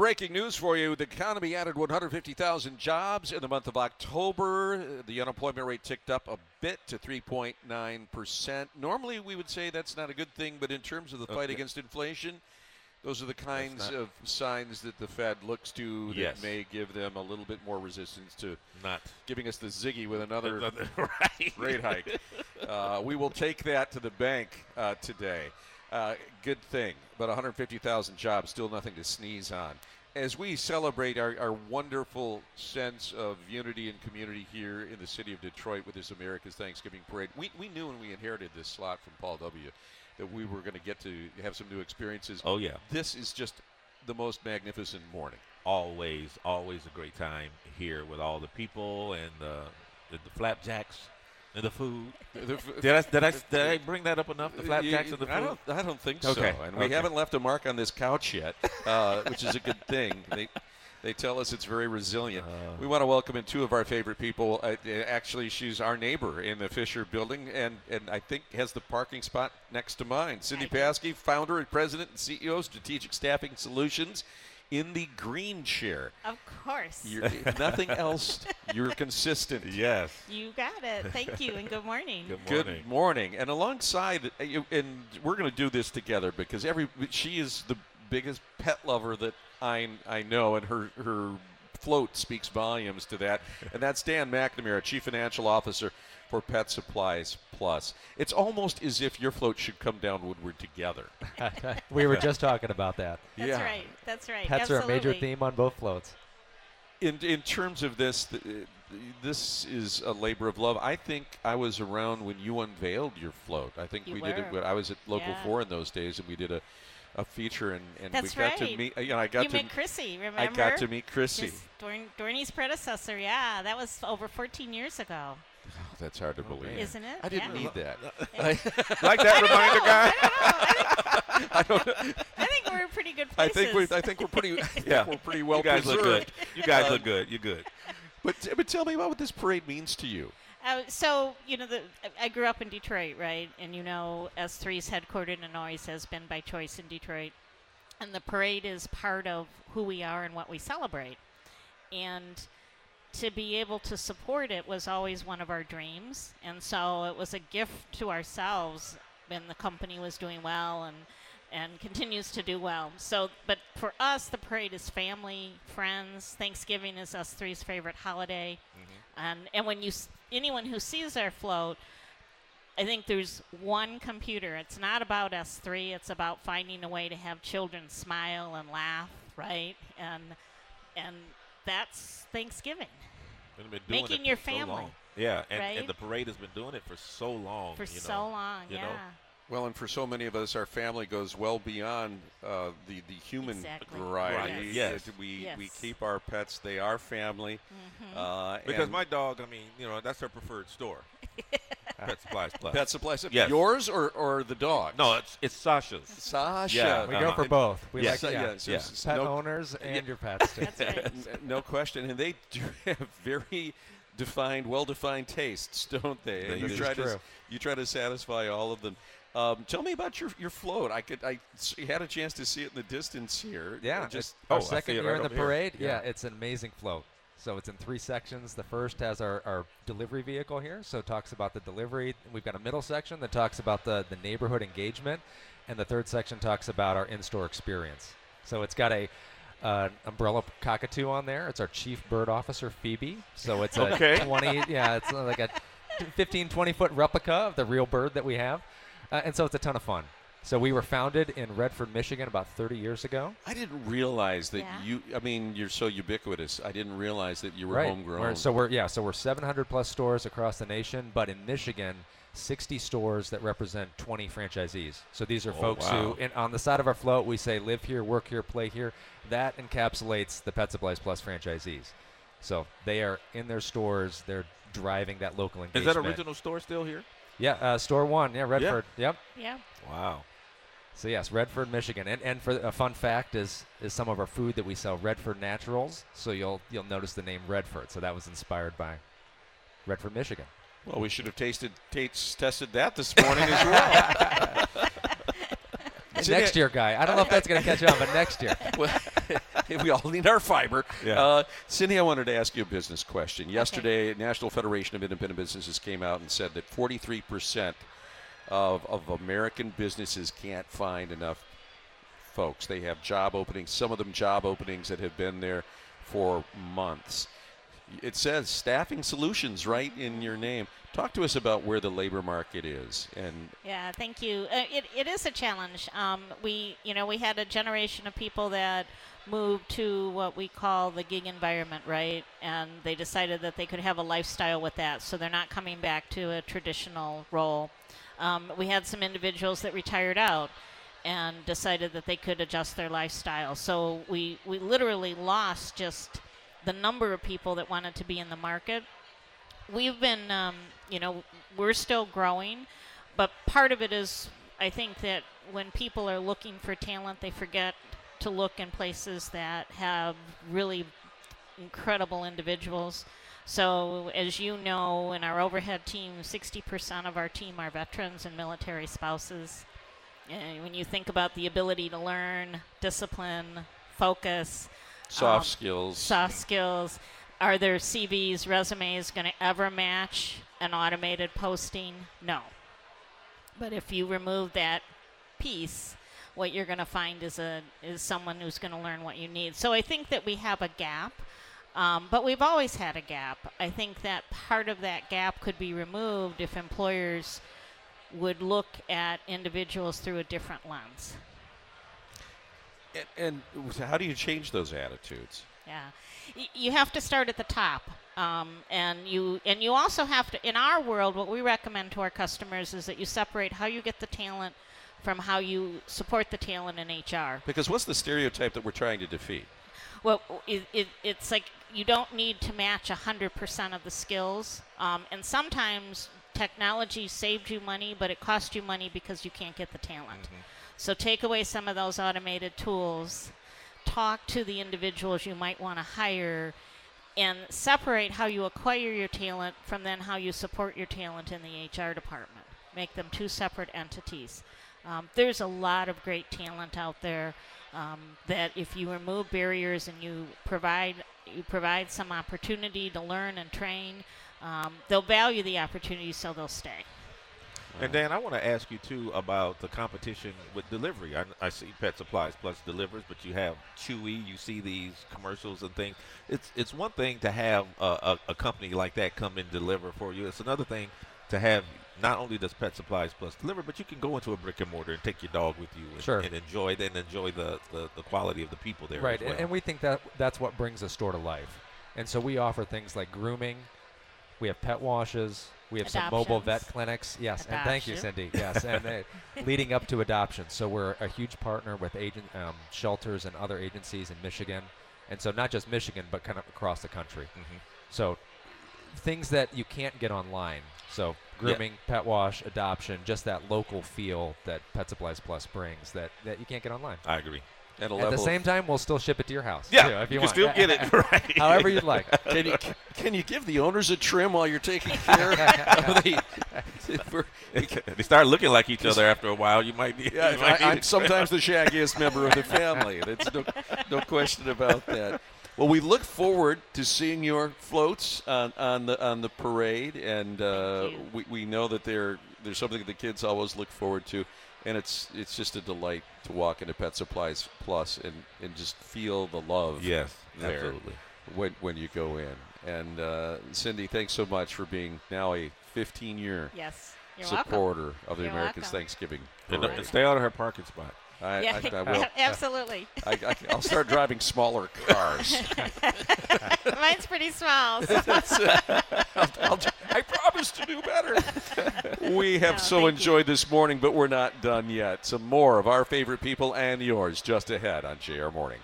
breaking news for you. The economy added 150,000 jobs in the month of October. The unemployment rate ticked up a bit to 3.9%. Normally, we would say that's not a good thing, but in terms of the fight Okay. against inflation, those are the kinds of signs that the Fed looks to that Yes. may give them a little bit more resistance to Not giving us the ziggy with another right. rate hike. Uh, we will take that to the bank uh, today. Uh, good thing, but 150,000 jobs, still nothing to sneeze on. As we celebrate our, our wonderful sense of unity and community here in the city of Detroit with this America's Thanksgiving Parade, we, we knew when we inherited this slot from Paul W. that we were going to get to have some new experiences. Oh yeah. This is just the most magnificent morning. Always, always a great time here with all the people and the the, the flapjacks and the food. Did I did I did I bring that up enough? The flapjacks and the food. I don't, I don't think Okay, so. And we okay. haven't left a mark on this couch yet, uh, which is a good thing. They, they tell us it's very resilient. Uh. we want to welcome in two of our favorite people. Uh, uh, actually, she's our neighbor in the Fisher building, and, and I think has the parking spot next to mine. Cindy I. Pasky, founder and president and CEO of Strategic Staffing Solutions in the green chair. Of course. You're, nothing else, you're consistent. Yes. you got it. Thank you and good morning. Good morning. Good morning. And alongside, uh, and we're going to do this together because every she is the biggest pet lover that I I know, and her her float speaks volumes to that. And that's Dan McNamara, Chief Financial Officer for Pet Supplies Plus. It's almost as if your float should come down Woodward together. we were just talking about that. That's Yeah. right. That's right. Pets are a major theme on both floats. In in terms of this, th- uh, this is a labor of love. I think I was around when you unveiled your float. I think You we did it. were. I was at Local Yeah. Four in those days, and we did a, a feature, and, and That's we got to meet. You know, I got You to met Chrissy, remember? I got to meet Chrissy. His Dorn, Dorney's predecessor. Yeah, that was over 14 years ago, that's hard to believe. isn't it? I didn't yeah. need that. like that reminder, guy. I don't know. I think, I think we're in pretty good I places. think we're, I think we're pretty. I think Yeah. we're pretty well you guys look good. preserved. You guys look good. You're good. But but tell me about what this parade means to you. Uh, so you know, the, I grew up in Detroit, right? And you know, S3's headquartered and always has been by choice in Detroit. And the parade is part of who we are and what we celebrate. And to be able to support it was always one of our dreams. And so it was a gift to ourselves when the company was doing well and and continues to do well. So, but for us, the parade is family, friends. Thanksgiving is S3's favorite holiday, mm-hmm. and and when you anyone who sees our float, I think there's one computer. It's not about us three. It's about finding a way to have children smile and laugh, right? And and that's Thanksgiving been doing Making it your for so family, long. Yeah, and, right? and the parade has been doing it for so long. for you know, so long. you yeah. know. Well, and for so many of us, our family goes well beyond uh, the the human Exactly. variety. Right. Yes. That We we Yes. Mm-hmm. keep our pets; they are family. Uh, Because my dog, I mean, you know, that's her preferred store. Pet Supplies Plus. pet supplies. Yes. Yours or or the dog? No, it's it's Sasha's. Sasha. Yeah, We Uh-huh. go for both. We Yes. like Yeah, yeah, yeah, so yeah. it's- pet no, owners and your pets. too. That's right. n- no question, and they do have very defined, well-defined tastes, don't they? They you do. try to True. you try to satisfy all of them. Um, tell me about your your float. I could I s- had a chance to see it in the distance here. Yeah, just our oh, second year right in the here. parade. Yeah. Yeah. it's an amazing float. So it's in three sections. The first has our, our delivery vehicle here, so it talks about the delivery. We've got a middle section that talks about the, the neighborhood engagement, and the third section talks about our in-store experience. So it's got a uh, umbrella cockatoo on there. It's our chief bird officer Phoebe. So it's a 20 yeah, it's like a 15 20 foot replica of the real bird that we have. Uh, and so it's a ton of fun. So we were founded in Redford, Michigan about 30 years ago. I didn't realize that Yeah. you. I mean, you're so ubiquitous. I didn't realize that you were right. homegrown. We're- so we're yeah, so we're 700 plus stores across the nation, but in Michigan, 60 stores that represent 20 franchisees. So these are Oh, folks wow. who, and on the side of our float, we say live here, work here, play here. That encapsulates the Pet Supplies Plus franchisees. So they are in their stores. They're driving that local engagement. Is that original store still here? Yeah, uh, store one. Yeah, Redford. Yep. Yeah. Wow. So yes, Redford, Michigan, and and for a fun fact is is some of our food that we sell, Redford Naturals. So you'll you'll notice the name Redford. So that was inspired by Redford, Michigan. well, we should have tasted tates, tested that this morning as well. next year, guy. I don't know if that's going to catch on, but next year. well, we all need our fiber. Yeah. Uh, Cindy, I wanted to ask you a business question. Yesterday, National Federation of Independent Businesses came out and said that 43% of, of American businesses can't find enough folks. They have job openings, some of them job openings that have been there for months. It says staffing solutions right in your name. Talk to us about where the labor market is and Yeah, thank you. Uh, it, it is a challenge. Um, we, you know, we had a generation of people that moved to what we call the gig environment, right? And they decided that they could have a lifestyle with that, so they're not coming back to a traditional role. Um, we had some individuals that retired out and decided that they could adjust their lifestyle. So we, we literally lost just the number of people that wanted to be in the market we've been, um, you know, we're still growing, but part of it is I think that when people are looking for talent, they forget to look in places that have really incredible individuals. So, as you know, in our overhead team, 60% of our team are veterans and military spouses. And when you think about the ability to learn, discipline, focus, soft um, skills. soft skills. Are their CVs, resumes going to ever match an automated posting? No. But if you remove that piece, what you're going to find is a is someone who's going to learn what you need. So I think that we have a gap, um, but we've always had a gap. I think that part of that gap could be removed if employers would look at individuals through a different lens. And, and how do you change those attitudes? Yeah, Y- you have to start at the top, um, and you and you also have to. In our world, what we recommend to our customers is that you separate how you get the talent from how you support the talent in HR. Because what's the stereotype that we're trying to defeat? Well, it, it, it's like you don't need to match 100% of the skills. Um, and sometimes technology saved you money, but it cost you money because you can't get the talent. So take away some of those automated tools, talk to the individuals you might want to hire, and separate how you acquire your talent from then how you support your talent in the HR department. Make them two separate entities. Um, there's a lot of great talent out there um, that if you remove barriers and you provide you provide some opportunity to learn and train, um, they'll value the opportunity, so they'll stay. And Dan, I want to ask you too about the competition with delivery. I, I see Pet Supplies Plus delivers, but you have Chewy. You see these commercials and things. It's it's one thing to have a, a, a company like that come and deliver for you. It's another thing to have not only does Pet Supplies Plus deliver, but you can go into a brick and mortar and take your dog with you and, Sure. and enjoy and enjoy the, the, the quality of the people there. Right, as well. and, and we think that that's what brings a store to life. And so we offer things like grooming, we have pet washes, we have some mobile vet clinics. Yes, and thank you, Cindy. Yes, and uh, leading up to adoption. So we're a huge partner with agent um, shelters and other agencies in Michigan, and so not just Michigan, but kind of across the country. Mhm. So things that you can't get online. So grooming, pet wash, adoption, just that local feel that Pet Supplies Plus brings that, that you can't get online. I agree. At At the same time, we'll still ship it to your house. Yeah, too, if you, you can want. still get it right. However you'd like. can you can you give the owners a trim while you're taking care of the? they start looking like each other after a while. You might be. yeah, might I, need I'm sometimes the shaggiest member of the family. That's no, no question about that. Well, we look forward to seeing your floats on, on the on the parade, and uh, we, we know that there there's something that the kids always look forward to, and it's it's just a delight to walk into Pet Supplies Plus and, and just feel the love Yes, there absolutely. when when you go in. And uh, Cindy, thanks so much for being now a 15 year Yes, you're welcome. supporter of the You're Americans welcome. Thanksgiving And, parade. and stay out of her parking spot. I, yeah, I, I will. absolutely. I, I, I'll start driving smaller cars. Mine's pretty small. so- I'll, I'll, I promise to do better. we have No, so thank you. enjoyed this morning, but we're not done yet. Some more of our favorite people and yours just ahead on JR Morning.